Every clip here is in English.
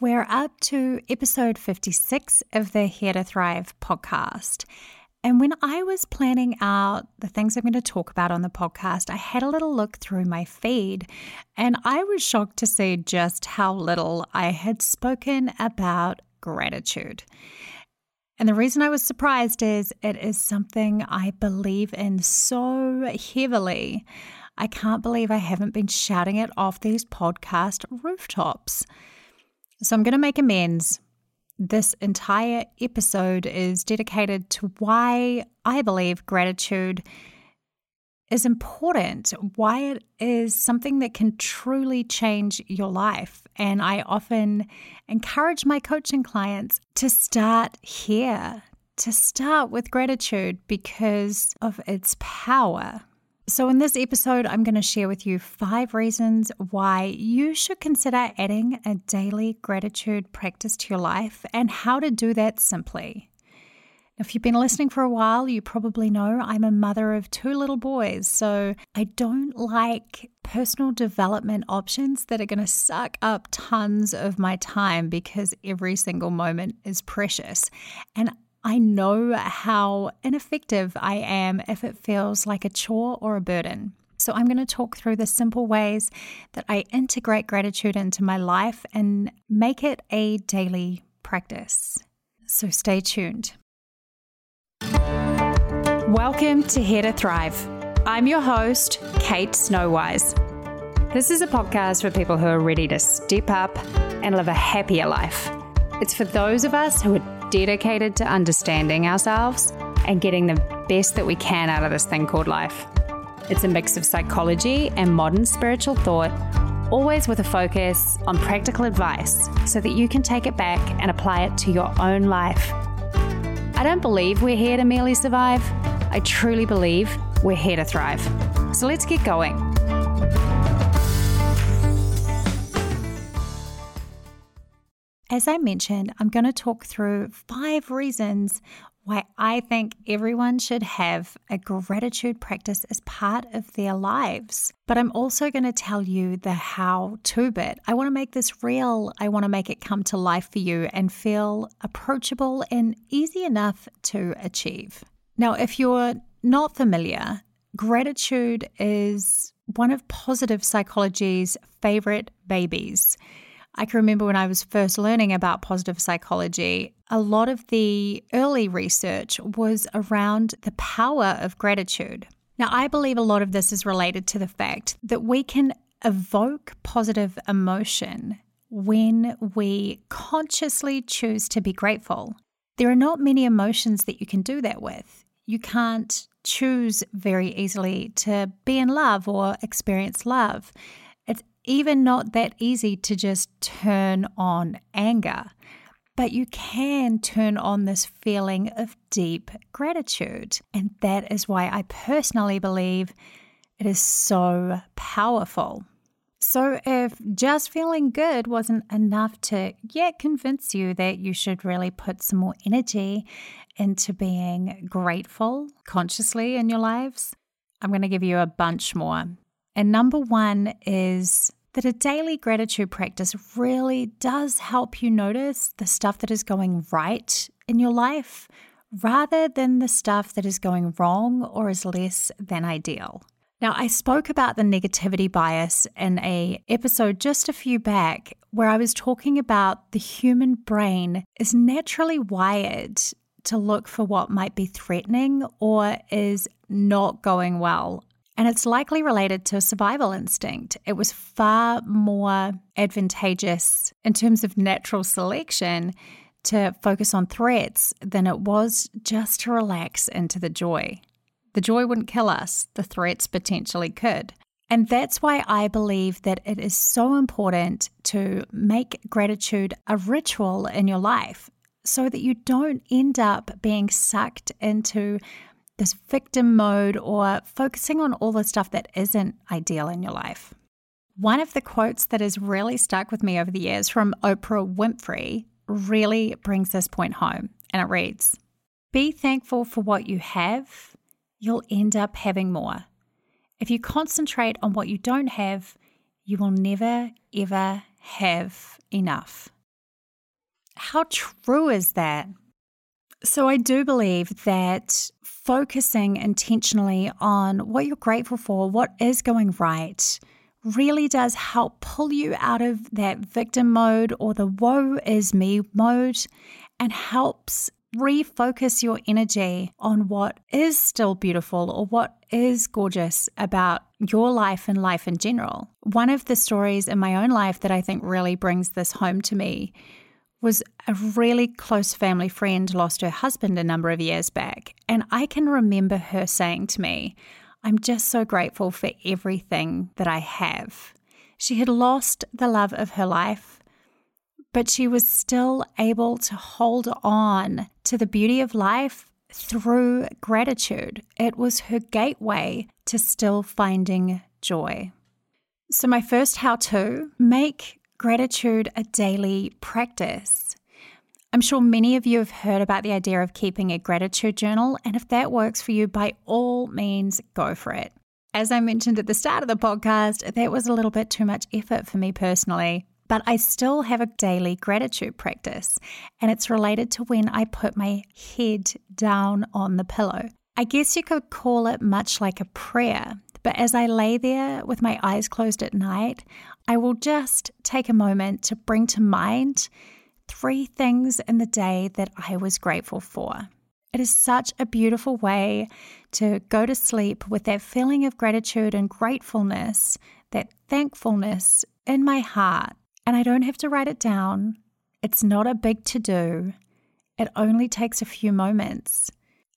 We're up to episode 56 of the Here to Thrive podcast. And when I was planning out the things I'm going to talk about on the podcast, I had a little look through my feed and I was shocked to see just how little I had spoken about gratitude. And the reason I was surprised is it is something I believe in so heavily. I can't believe I haven't been shouting it off these podcast rooftops. So I'm going to make amends. This entire episode is dedicated to why I believe gratitude is important, why it is something that can truly change your life. And I often encourage my coaching clients to start here, to start with gratitude because of its power. So, in this episode, I'm going to share with you five reasons why you should consider adding a daily gratitude practice to your life and how to do that simply. If you've been listening for a while, you probably know I'm a mother of two little boys, so I don't like personal development options that are going to suck up tons of my time because every single moment is precious. And I know how ineffective I am if it feels like a chore or a burden. So, I'm going to talk through the simple ways that I integrate gratitude into my life and make it a daily practice. So, stay tuned. Welcome to Here to Thrive. I'm your host, Kate Snowise. This is a podcast for people who are ready to step up and live a happier life. It's for those of us who are dedicated to understanding ourselves and getting the best that we can out of this thing called life. It's a mix of psychology and modern spiritual thought, always with a focus on practical advice so that you can take it back and apply it to your own life. I don't believe we're here to merely survive. I truly believe we're here to thrive. So let's get going. As I mentioned, I'm going to talk through five reasons why I think everyone should have a gratitude practice as part of their lives. But I'm also going to tell you the how to bit. I want to make this real. I want to make it come to life for you and feel approachable and easy enough to achieve. Now, if you're not familiar, gratitude is one of positive psychology's favorite babies. I can remember when I was first learning about positive psychology, a lot of the early research was around the power of gratitude. Now, I believe a lot of this is related to the fact that we can evoke positive emotion when we consciously choose to be grateful. There are not many emotions that you can do that with you can't choose very easily to be in love or experience love. Even not that easy to just turn on anger, but you can turn on this feeling of deep gratitude. And that is why I personally believe it is so powerful. So, if just feeling good wasn't enough to yet convince you that you should really put some more energy into being grateful consciously in your lives, I'm going to give you a bunch more. And number one is that a daily gratitude practice really does help you notice the stuff that is going right in your life rather than the stuff that is going wrong or is less than ideal. Now, I spoke about the negativity bias in a episode just a few back where I was talking about the human brain is naturally wired to look for what might be threatening or is not going well. And it's likely related to survival instinct. It was far more advantageous in terms of natural selection to focus on threats than it was just to relax into the joy. The joy wouldn't kill us, the threats potentially could. And that's why I believe that it is so important to make gratitude a ritual in your life so that you don't end up being sucked into this victim mode or focusing on all the stuff that isn't ideal in your life. One of the quotes that has really stuck with me over the years from Oprah Winfrey really brings this point home, and it reads Be thankful for what you have, you'll end up having more. If you concentrate on what you don't have, you will never, ever have enough. how true is that? So, I do believe that focusing intentionally on what you're grateful for, what is going right, really does help pull you out of that victim mode or the woe is me mode and helps refocus your energy on what is still beautiful or what is gorgeous about your life and life in general. One of the stories in my own life that I think really brings this home to me was a really close family friend lost her husband a number of years back. And I can remember her saying to me, I'm just so grateful for everything that I have. She had lost the love of her life, but she was still able to hold on to the beauty of life through gratitude. It was her gateway to still finding joy. So, my first how to make gratitude a daily practice. I'm sure many of you have heard about the idea of keeping a gratitude journal, and if that works for you, by all means, go for it. As I mentioned at the start of the podcast, that was a little bit too much effort for me personally, but I still have a daily gratitude practice, and it's related to when I put my head down on the pillow. I guess you could call it much like a prayer, but as I lay there with my eyes closed at night, I will just take a moment to bring to mind three things in the day that I was grateful for. It is such a beautiful way to go to sleep with that feeling of gratitude and gratefulness, that thankfulness in my heart. And I don't have to write it down. It's not a big to do. It only takes a few moments.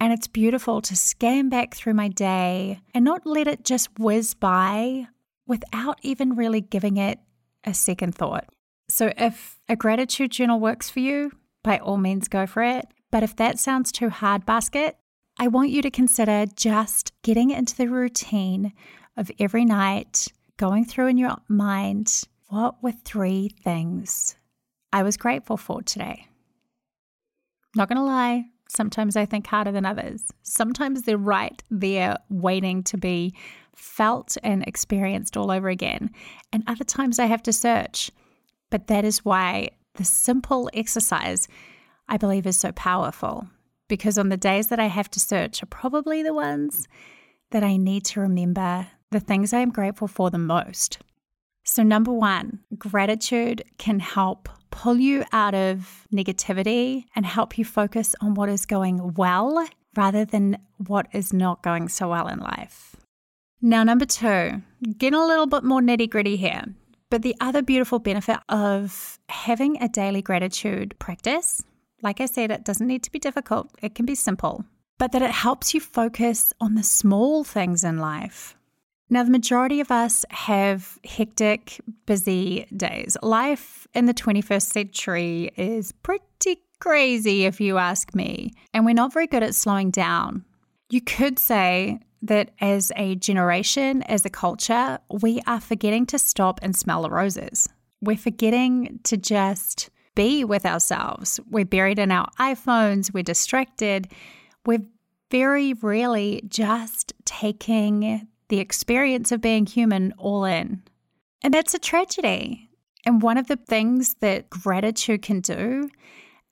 And it's beautiful to scan back through my day and not let it just whiz by without even really giving it a second thought. So, if a gratitude journal works for you, by all means go for it. But if that sounds too hard, basket, I want you to consider just getting into the routine of every night, going through in your mind what were three things I was grateful for today. Not gonna lie, Sometimes I think harder than others. Sometimes they're right there waiting to be felt and experienced all over again. And other times I have to search. But that is why the simple exercise I believe is so powerful. Because on the days that I have to search are probably the ones that I need to remember the things I am grateful for the most. So, number one, gratitude can help pull you out of negativity and help you focus on what is going well rather than what is not going so well in life. Now, number two, getting a little bit more nitty gritty here. But the other beautiful benefit of having a daily gratitude practice, like I said, it doesn't need to be difficult, it can be simple, but that it helps you focus on the small things in life now, the majority of us have hectic, busy days. Life in the 21st century is pretty crazy, if you ask me, and we're not very good at slowing down. You could say that as a generation, as a culture, we are forgetting to stop and smell the roses. We're forgetting to just be with ourselves. We're buried in our iPhones, we're distracted. We're very rarely just taking the experience of being human all in. And that's a tragedy. And one of the things that gratitude can do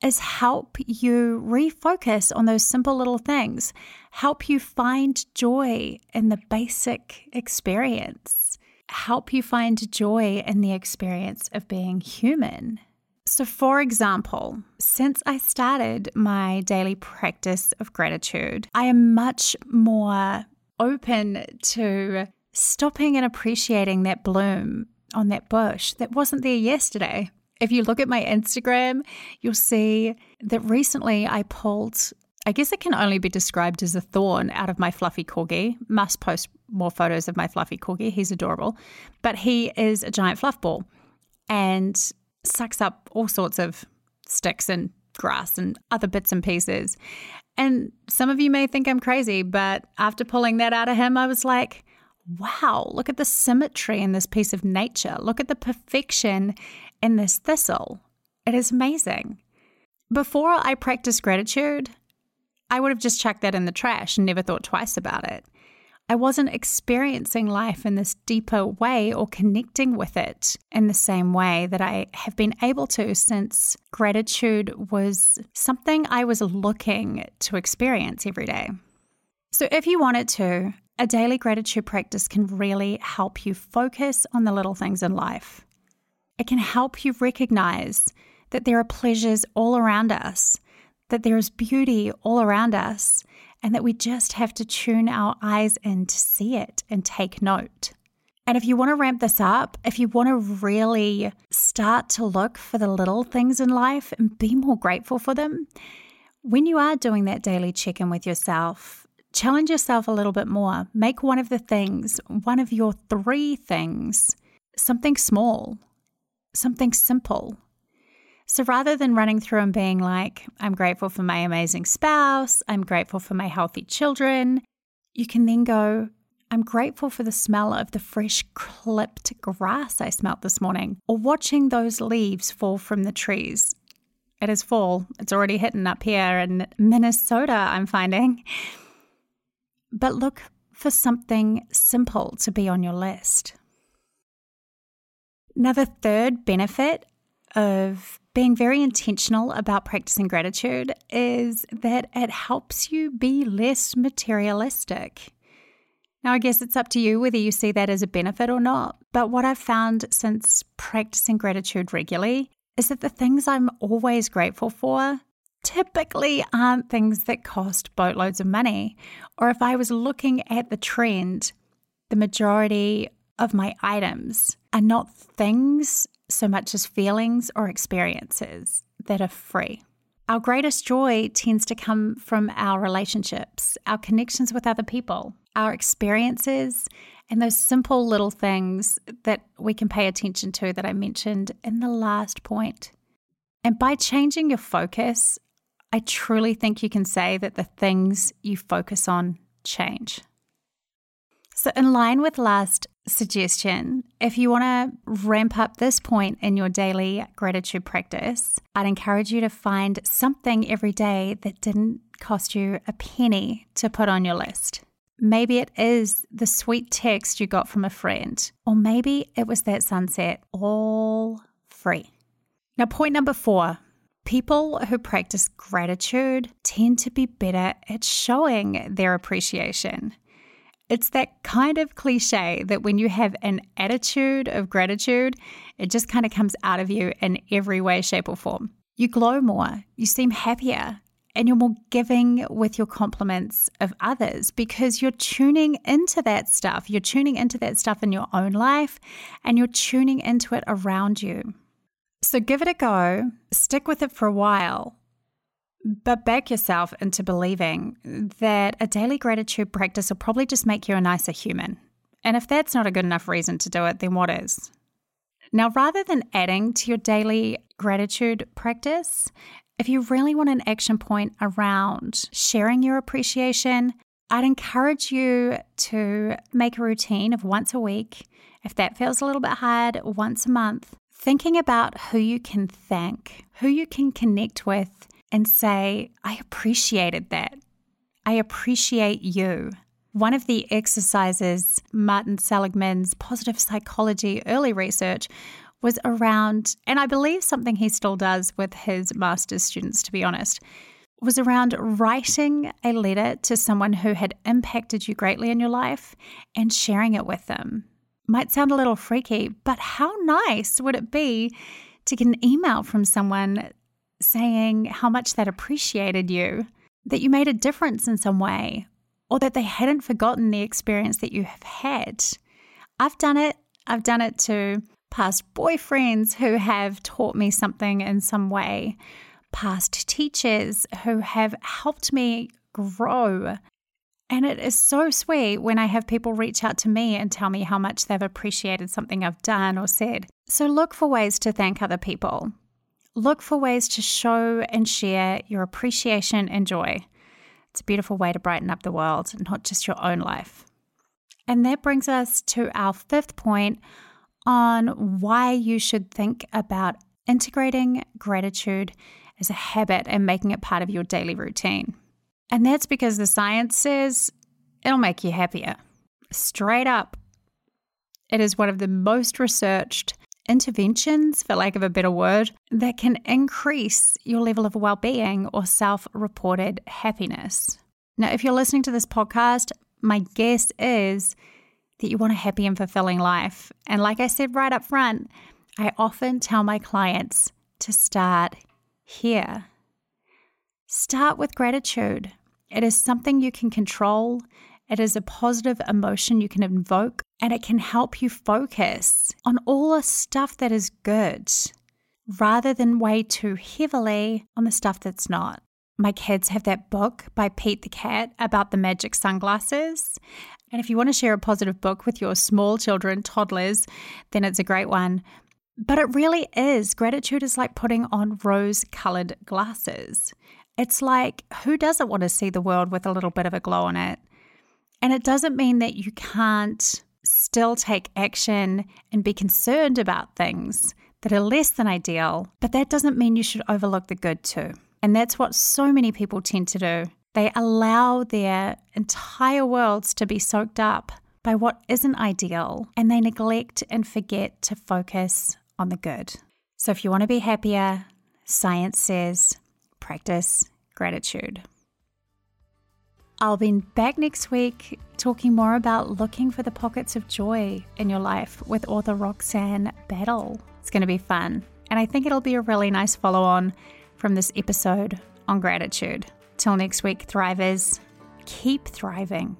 is help you refocus on those simple little things, help you find joy in the basic experience, help you find joy in the experience of being human. So, for example, since I started my daily practice of gratitude, I am much more open to stopping and appreciating that bloom on that bush that wasn't there yesterday. If you look at my Instagram, you'll see that recently I pulled, I guess it can only be described as a thorn out of my fluffy corgi. Must post more photos of my fluffy corgi. He's adorable. But he is a giant fluff ball and sucks up all sorts of sticks and grass and other bits and pieces. And some of you may think I'm crazy, but after pulling that out of him, I was like, wow, look at the symmetry in this piece of nature. Look at the perfection in this thistle. It is amazing. Before I practiced gratitude, I would have just chucked that in the trash and never thought twice about it. I wasn't experiencing life in this deeper way or connecting with it in the same way that I have been able to since gratitude was something I was looking to experience every day. So, if you wanted to, a daily gratitude practice can really help you focus on the little things in life. It can help you recognize that there are pleasures all around us, that there is beauty all around us, and that we just have to tune our eyes in to see it and take note. And if you want to ramp this up, if you want to really start to look for the little things in life and be more grateful for them, when you are doing that daily check in with yourself, challenge yourself a little bit more. Make one of the things, one of your three things, something small, something simple, so rather than running through and being like, I'm grateful for my amazing spouse, I'm grateful for my healthy children, you can then go, I'm grateful for the smell of the fresh clipped grass I smelt this morning, or watching those leaves fall from the trees. It is fall. It's already hitting up here in Minnesota, I'm finding. But look for something simple to be on your list. Now, the third benefit of being very intentional about practicing gratitude is that it helps you be less materialistic. Now, I guess it's up to you whether you see that as a benefit or not. But what I've found since practicing gratitude regularly is that the things I'm always grateful for typically aren't things that cost boatloads of money. Or if I was looking at the trend, the majority of my items are not things so much as feelings or experiences that are free. Our greatest joy tends to come from our relationships, our connections with other people, our experiences, and those simple little things that we can pay attention to that I mentioned in the last point. And by changing your focus, I truly think you can say that the things you focus on change. So, in line with last suggestion, if you want to ramp up this point in your daily gratitude practice, I'd encourage you to find something every day that didn't cost you a penny to put on your list. Maybe it is the sweet text you got from a friend, or maybe it was that sunset, all free. Now, point number four people who practice gratitude tend to be better at showing their appreciation. It's that kind of cliche that when you have an attitude of gratitude, it just kind of comes out of you in every way, shape, or form. You glow more, you seem happier, and you're more giving with your compliments of others because you're tuning into that stuff. You're tuning into that stuff in your own life and you're tuning into it around you. So give it a go, stick with it for a while, but back yourself into believing that a daily gratitude practice will probably just make you a nicer human. And if that's not a good enough reason to do it, then what is? Now, rather than adding to your daily gratitude practice, if you really want an action point around sharing your appreciation, I'd encourage you to make a routine of once a week. If that feels a little bit hard, once a month, thinking about who you can thank, who you can connect with and say, I appreciated that. I appreciate you. One of the exercises, Martin Seligman's positive psychology early research, was around, and I believe something he still does with his master's students, to be honest, was around writing a letter to someone who had impacted you greatly in your life and sharing it with them. Might sound a little freaky, but how nice would it be to get an email from someone saying how much that appreciated you, that you made a difference in some way, or that they hadn't forgotten the experience that you have had. I've done it. I've done it to past boyfriends who have taught me something in some way, past teachers who have helped me grow. And it is so sweet when I have people reach out to me and tell me how much they've appreciated something I've done or said. So look for ways to thank other people. Look for ways to show and share your appreciation and joy. It's a beautiful way to brighten up the world, not just your own life. And that brings us to our fifth point on why you should think about integrating gratitude as a habit and making it part of your daily routine. And that's because the science says it'll make you happier. straight up, it is one of the most researched interventions, for lack of a better word, that can increase your level of well being or self reported happiness. Now, if you're listening to this podcast, my guess is that you want a happy and fulfilling life. And like I said right up front, I often tell my clients to start here. Start with gratitude. It is something you can control. It is a positive emotion you can invoke, and it can help you focus on all the stuff that is good rather than weigh too heavily on the stuff that's not. My kids have that book by Pete the Cat about the magic sunglasses. And if you want to share a positive book with your small children, toddlers, then it's a great one. But it really is. Gratitude is like putting on rose colored glasses. It's like, who doesn't want to see the world with a little bit of a glow on it? And it doesn't mean that you can't still take action and be concerned about things that are less than ideal, but that doesn't mean you should overlook the good too. And that's what so many people tend to do. They allow their entire worlds to be soaked up by what isn't ideal, and they neglect and forget to focus on the good. So, if you want to be happier, science says practice gratitude. I'll be back next week talking more about looking for the pockets of joy in your life with author Roxanne Battle. It's going to be fun. And I think it'll be a really nice follow on from this episode on gratitude. Till next week, Thrivers, keep thriving.